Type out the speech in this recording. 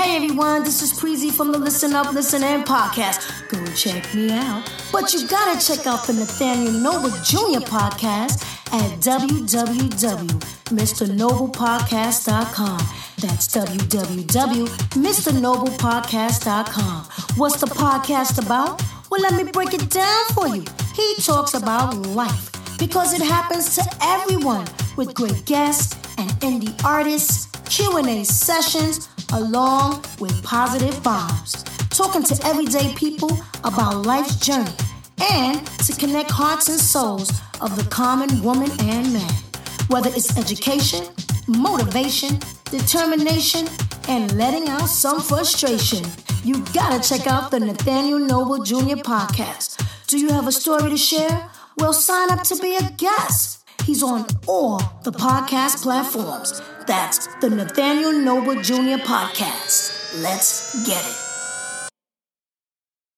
Hey everyone, this is Preezy from the Listen Up, Listen In podcast. Go check me out. But you gotta check out the Nathaniel Noble Jr. podcast at www.mrnoblepodcast.com. That's www.mrnoblepodcast.com. What's the podcast about? Well, let me break it down for you. He talks about life because it happens to everyone with great guests and indie artists, Q&A sessions, along with positive vibes. Talking to everyday people about life's journey and to connect hearts and souls of the common woman and man. Whether it's education, motivation, determination, and letting out some frustration, you gotta check out the Nathaniel Noble Jr. podcast. Do you have a story to share? Well, sign up to be a guest. He's on all the podcast platforms. That's the Nathaniel Noble Jr. podcast. Let's get it.